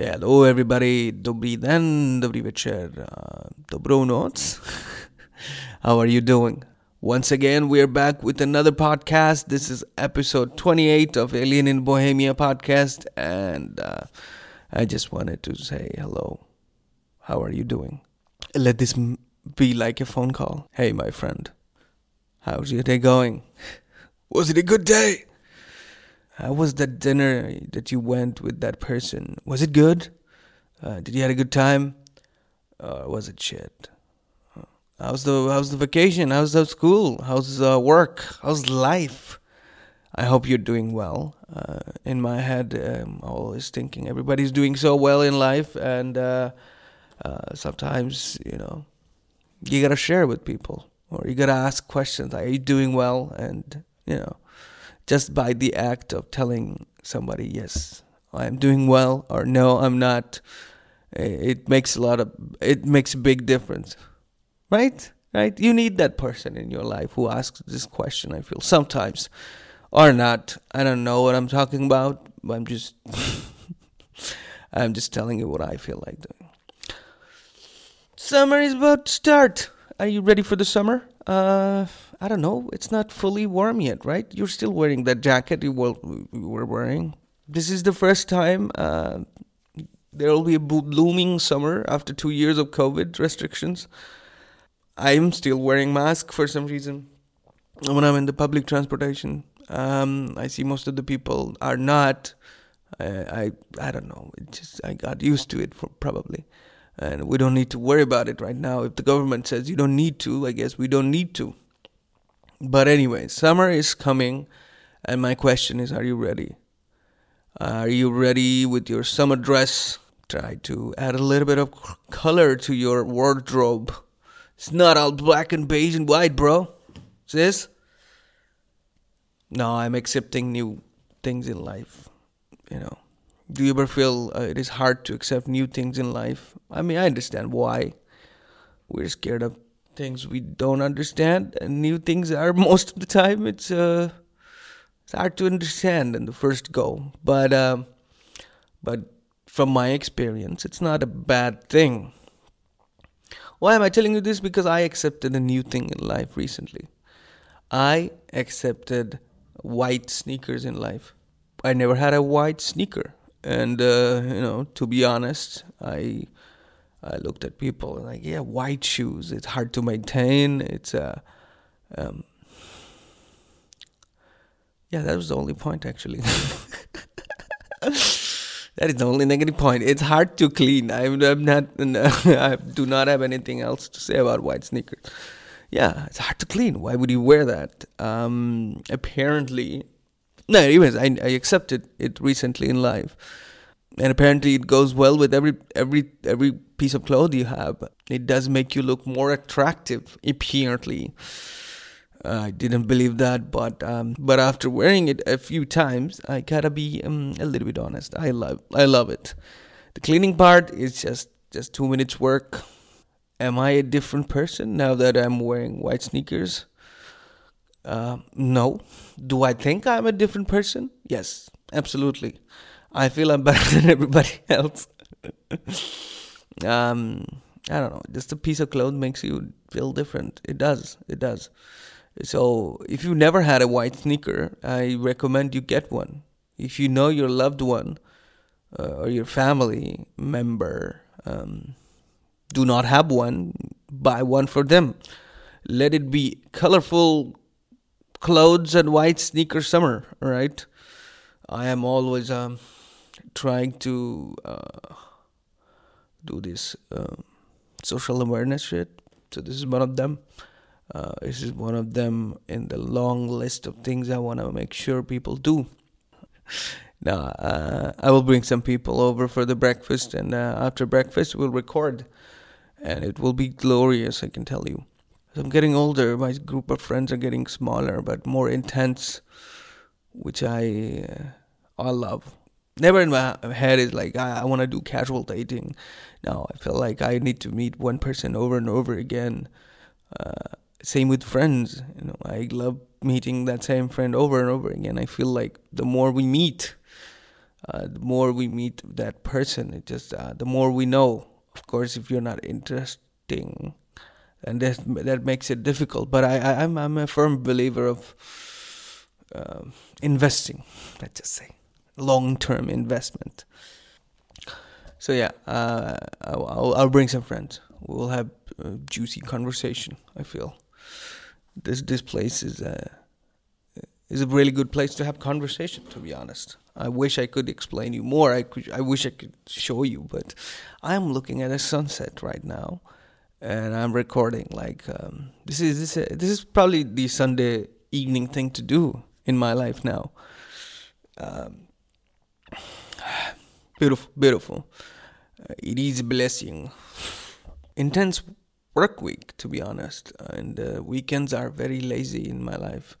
Hello everybody, dobrý den, dobrý večer, uh, dobrou noc. How are you doing? Once again, we are back with another podcast. This is episode 28 of Alien in Bohemia podcast, and uh, I just wanted to say hello. How are you doing? Let this m- be like a phone call. Hey, my friend, how's your day going? Was it a good day? How was that dinner that you went with that person? Was it good? Uh, did you had a good time? Or was it shit? How's the how's the vacation? How's the school? How's uh, work? How's life? I hope you're doing well. Uh, in my head, um, I'm always thinking everybody's doing so well in life, and uh, uh, sometimes you know you gotta share with people, or you gotta ask questions. Like, Are you doing well? And you know just by the act of telling somebody, yes, I'm doing well, or no, I'm not, it makes a lot of, it makes a big difference. Right? Right? You need that person in your life who asks this question, I feel, sometimes, or not. I don't know what I'm talking about, but I'm just, I'm just telling you what I feel like doing. Summer is about to start. Are you ready for the summer? Uh, I don't know. It's not fully warm yet, right? You're still wearing that jacket you were wearing. This is the first time uh, there will be a blooming summer after two years of COVID restrictions. I'm still wearing mask for some reason when I'm in the public transportation. Um, I see most of the people are not. I I, I don't know. It just I got used to it for probably and we don't need to worry about it right now. If the government says you don't need to, I guess we don't need to. But anyway, summer is coming, and my question is are you ready? Are you ready with your summer dress? Try to add a little bit of color to your wardrobe. It's not all black and beige and white, bro. Sis? No, I'm accepting new things in life, you know do you ever feel uh, it is hard to accept new things in life? I mean, I understand why. We're scared of things we don't understand, and new things are most of the time it's uh, it's hard to understand in the first go. But um, but from my experience, it's not a bad thing. Why am I telling you this? Because I accepted a new thing in life recently. I accepted white sneakers in life. I never had a white sneaker and uh, you know to be honest i i looked at people and like yeah white shoes it's hard to maintain it's uh um, yeah that was the only point actually. That is the only negative point. It's hard to clean. I'm, I'm not i do not have anything else to say about white sneakers. Yeah it's hard to clean. Why would you wear that? Um apparently no, anyways, I, I accepted it recently in life, and apparently it goes well with every every every piece of clothes you have. It does make you look more attractive, apparently. Uh, I didn't believe that, but um, but after wearing it a few times, I gotta be um, a little bit honest. I love I love it. The cleaning part is just just two minutes work. Am I a different person now that I'm wearing white sneakers? Uh, no. Do I think I'm a different person? Yes, absolutely. I feel I'm better than everybody else. um, I don't know. Just a piece of clothes makes you feel different. It does. It does. So if you never had a white sneaker, I recommend you get one. If you know your loved one uh, or your family member um, do not have one, buy one for them. Let it be colorful, clothes and white sneaker summer, right? I am always um, trying to uh, do this uh, social awareness shit. So this is one of them. Uh, this is one of them in the long list of things I want to make sure people do. now, uh, I will bring some people over for the breakfast, and uh, after breakfast, we'll record. And it will be glorious, I can tell you. I'm getting older, my group of friends are getting smaller but more intense, which I uh, I love. Never in my head is like I, I want to do casual dating. No, I feel like I need to meet one person over and over again. Uh, same with friends. You know, I love meeting that same friend over and over again. I feel like the more we meet, uh, the more we meet that person, it just uh, the more we know. Of course, if you're not interesting, and that that makes it difficult. But I, I I'm, I'm a firm believer of uh, investing. Let's just say long term investment. So yeah, uh, I'll, I'll bring some friends. We'll have a juicy conversation. I feel this this place is a is a really good place to have conversation. To be honest, I wish I could explain you more. I could I wish I could show you, but I'm looking at a sunset right now, and I'm recording. Like um, this is this this is probably the Sunday evening thing to do in my life now. Um, beautiful, beautiful. Uh, it is a blessing. Intense work week, to be honest, and uh, weekends are very lazy in my life.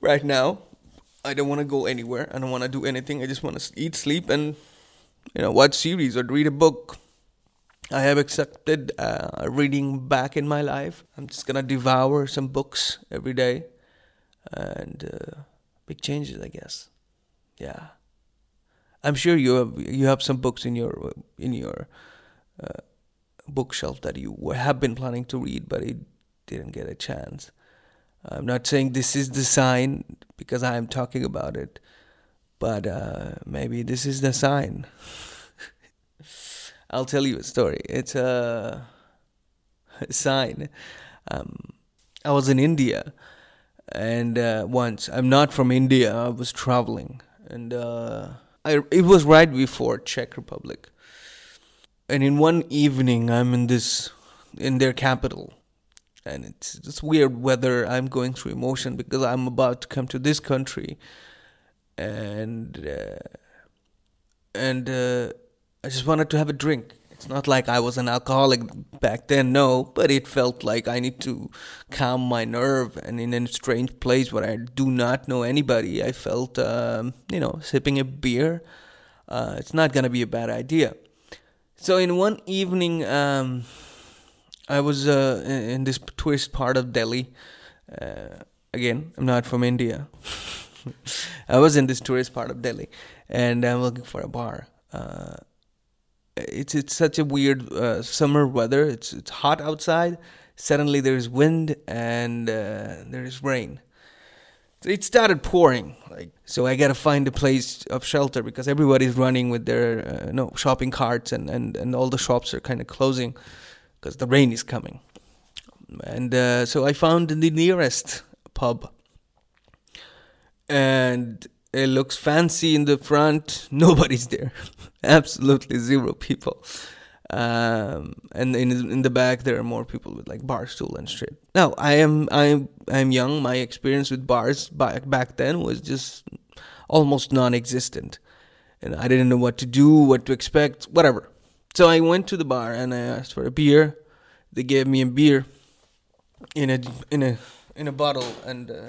Right now, I don't want to go anywhere. I don't want to do anything. I just want to eat, sleep, and you know, watch series or read a book. I have accepted uh, reading back in my life. I'm just gonna devour some books every day, and uh, big changes, I guess. Yeah. I'm sure you have you have some books in your in your uh, bookshelf that you have been planning to read, but it didn't get a chance. I'm not saying this is the sign because I am talking about it, but uh, maybe this is the sign. I'll tell you a story. It's a, a sign. Um, I was in India, and uh, once I'm not from India. I was traveling, and uh, I, it was right before Czech Republic. And in one evening, I'm in this, in their capital. And it's just weird weather. I'm going through emotion because I'm about to come to this country. And, uh, and, uh, I just wanted to have a drink. It's not like I was an alcoholic back then, no, but it felt like I need to calm my nerve. And in a strange place where I do not know anybody, I felt, um, you know, sipping a beer. Uh, it's not gonna be a bad idea. So in one evening, um, I was uh, in this tourist part of Delhi. Uh, again, I'm not from India. I was in this tourist part of Delhi, and I'm looking for a bar. Uh, it's it's such a weird uh, summer weather. It's it's hot outside. Suddenly there's wind and uh, there's rain. It started pouring, like so. I gotta find a place of shelter because everybody's running with their uh, no shopping carts and, and, and all the shops are kind of closing because the rain is coming. And uh, so I found the nearest pub, and it looks fancy in the front. Nobody's there. Absolutely zero people. Um, and in in the back there are more people with like bar stool and shit. Now I am I am I'm young. My experience with bars back back then was just almost non-existent, and I didn't know what to do, what to expect, whatever. So I went to the bar and I asked for a beer. They gave me a beer in a in a in a bottle, and uh,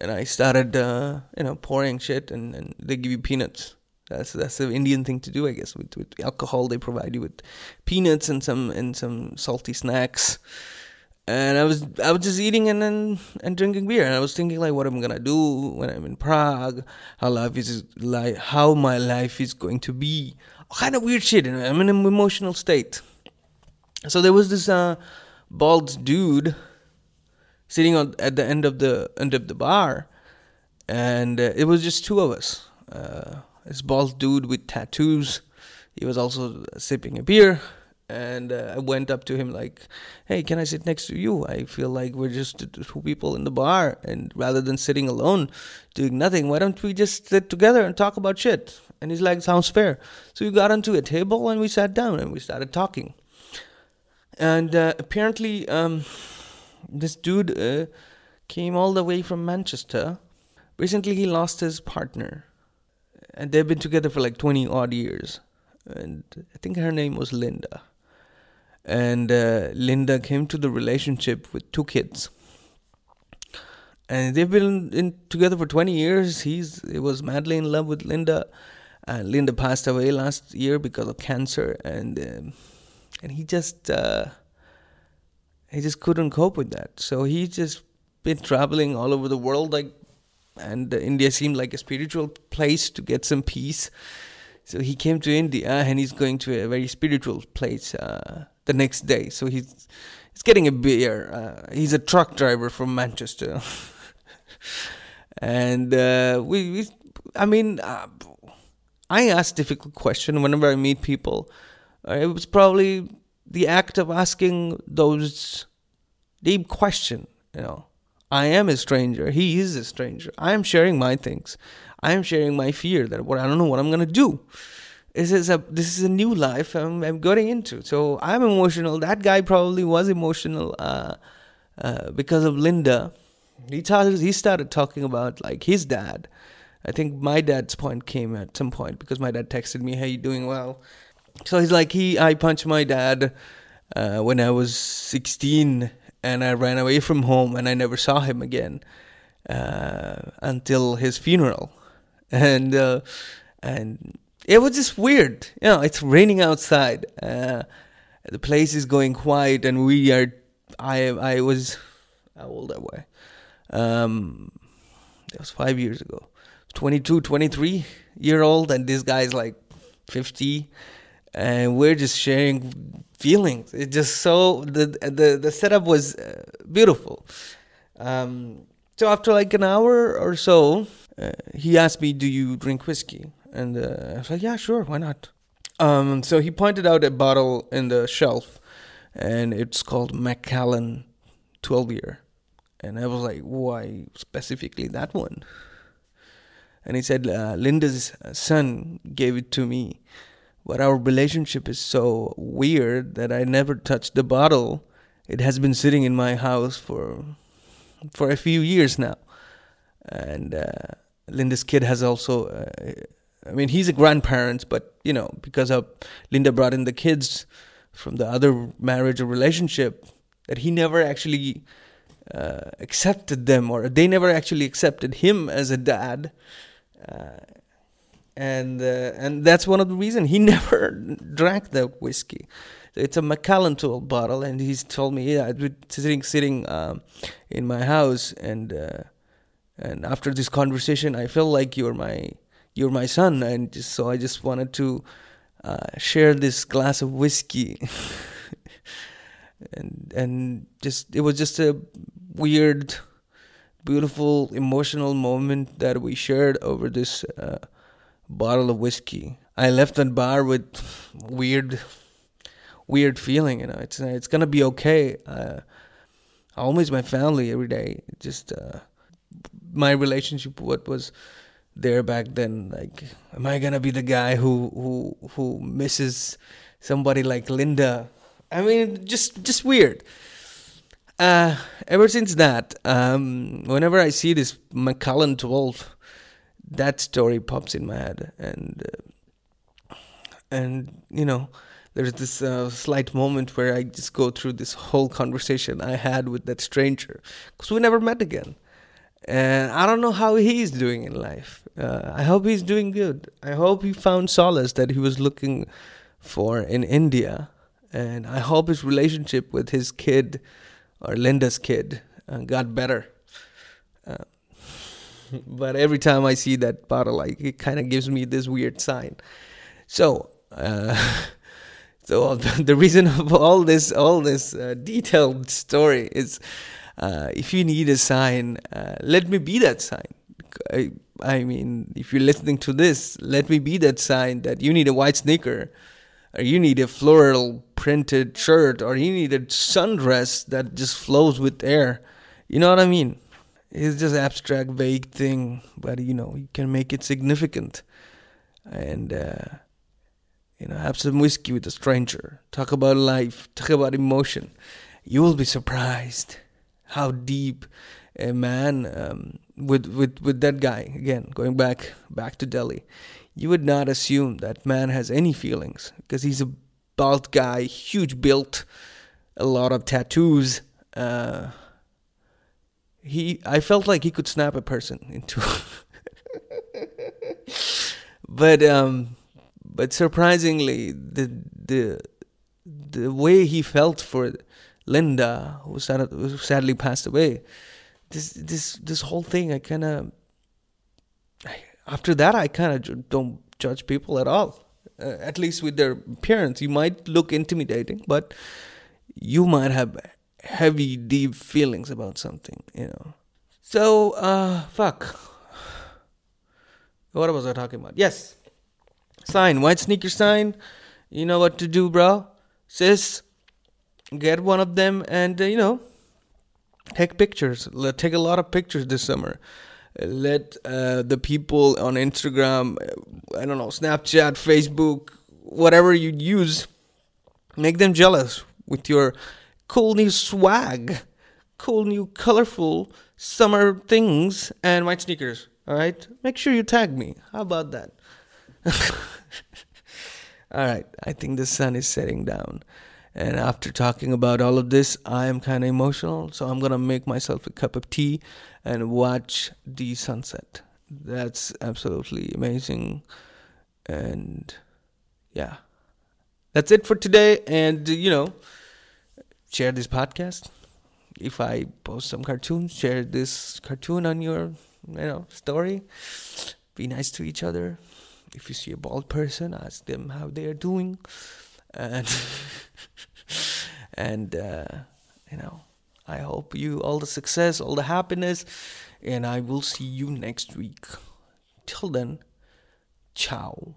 and I started uh, you know pouring shit, and, and they give you peanuts. That's that's an Indian thing to do, I guess. With with alcohol, they provide you with peanuts and some and some salty snacks. And I was I was just eating and then and drinking beer, and I was thinking like, what am I gonna do when I'm in Prague? How life is like how my life is going to be? Kind of weird shit. And I'm in an emotional state. So there was this uh, bald dude sitting on at the end of the end of the bar, and uh, it was just two of us. Uh, this bald dude with tattoos. He was also sipping a beer, and uh, I went up to him like, "Hey, can I sit next to you? I feel like we're just two people in the bar, and rather than sitting alone doing nothing, why don't we just sit together and talk about shit?" And he's like, "Sounds fair." So we got onto a table and we sat down and we started talking. And uh, apparently, um, this dude uh, came all the way from Manchester. Recently, he lost his partner, and they've been together for like 20 odd years. And I think her name was Linda. And uh, Linda came to the relationship with two kids. And they've been in together for 20 years. He's he was madly in love with Linda. And Linda passed away last year because of cancer. And um, and he just uh, he just couldn't cope with that. So he just been traveling all over the world, like and India seemed like a spiritual place to get some peace. So he came to India, and he's going to a very spiritual place uh, the next day. So he's he's getting a beer. Uh, he's a truck driver from Manchester, and uh, we, we, I mean, uh, I ask difficult question whenever I meet people. Uh, it was probably the act of asking those deep question. You know, I am a stranger. He is a stranger. I am sharing my things. I am sharing my fear that what I don't know what I'm gonna do. This is a this is a new life I'm, I'm getting into. So I'm emotional. That guy probably was emotional uh, uh, because of Linda. He started he started talking about like his dad. I think my dad's point came at some point because my dad texted me, "Hey, you doing well?" So he's like, he I punched my dad uh, when I was 16 and I ran away from home and I never saw him again uh, until his funeral, and uh, and it was just weird. You know, it's raining outside. Uh, the place is going quiet, and we are. I I was how old I was. Um, it was five years ago. 22, 23 year old, and this guy's like 50 and we're just sharing feelings. It just so the the the setup was uh, beautiful. Um, so after like an hour or so, uh, he asked me, "Do you drink whiskey?" And uh, I was like, "Yeah, sure, why not?" Um, so he pointed out a bottle in the shelf, and it's called Macallan 12 year. And I was like, "Why specifically that one?" And he said, uh, "Linda's son gave it to me." But our relationship is so weird that I never touched the bottle. It has been sitting in my house for for a few years now, and uh, Linda's kid has also. Uh, I mean, he's a grandparent, but you know, because of Linda brought in the kids from the other marriage or relationship, that he never actually uh, accepted them, or they never actually accepted him as a dad. Uh, and uh, and that's one of the reasons he never drank the whiskey. It's a Macallan Twelve bottle, and he's told me, yeah, I've been sitting sitting um, in my house, and uh, and after this conversation, I feel like you're my you're my son, and just, so I just wanted to uh, share this glass of whiskey, and and just it was just a weird, beautiful, emotional moment that we shared over this uh, bottle of whiskey. I left that bar with weird, weird feeling. You know, it's it's gonna be okay. Uh, I miss my family every day. Just uh, my relationship, what was there back then. Like, am I gonna be the guy who who who misses somebody like Linda? I mean, just just weird. Uh, ever since that, um, whenever I see this Macallan 12 that story pops in my head, and uh, and you know, there's this uh, slight moment where I just go through this whole conversation I had with that stranger because we never met again, and I don't know how he's doing in life. Uh, I hope he's doing good. I hope he found solace that he was looking for in India, and I hope his relationship with his kid or Linda's kid uh, got better. Uh, but every time I see that bottle, like it kind of gives me this weird sign. So, uh, so the reason of all this, all this uh, detailed story is, uh, if you need a sign, uh, let me be that sign. I, I mean, if you're listening to this, let me be that sign that you need a white sneaker, or you need a floral printed shirt, or you need a sundress that just flows with air. You know what I mean? It's just abstract, vague thing, but you know you can make it significant, and uh, you know have some whiskey with a stranger, talk about life, talk about emotion. You will be surprised how deep a man um, with with with that guy again going back back to Delhi. You would not assume that man has any feelings because he's a bald guy, huge built, a lot of tattoos. Uh, he I felt like he could snap a person into but um but surprisingly the the the way he felt for Linda who, sad, who sadly passed away this this this whole thing I kind of after that, I kind of don't judge people at all. Uh, at least with their appearance, you might look intimidating, but you might have heavy, deep feelings about something, you know. So, uh, fuck. What was I talking about? Yes. Sign, white sneaker sign. You know what to do, bro. Sis, get one of them and, uh, you know, take pictures. Let take a lot of pictures this summer. Let uh, the people on Instagram, I don't know, Snapchat, Facebook, whatever you use, make them jealous with your cool new swag, cool new colorful summer things, and white sneakers. All right, make sure you tag me. How about that? all right, I think the sun is setting down. And after talking about all of this, I am kind of emotional. So I'm going to make myself a cup of tea and watch the sunset. That's absolutely amazing. And yeah, that's it for today. And, you know, share this podcast. If I post some cartoons, share this cartoon on your, you know, story. Be nice to each other. If you see a bald person, ask them how they are doing. And and uh, you know, I hope you all the success, all the happiness, and I will see you next week. Till then, ciao.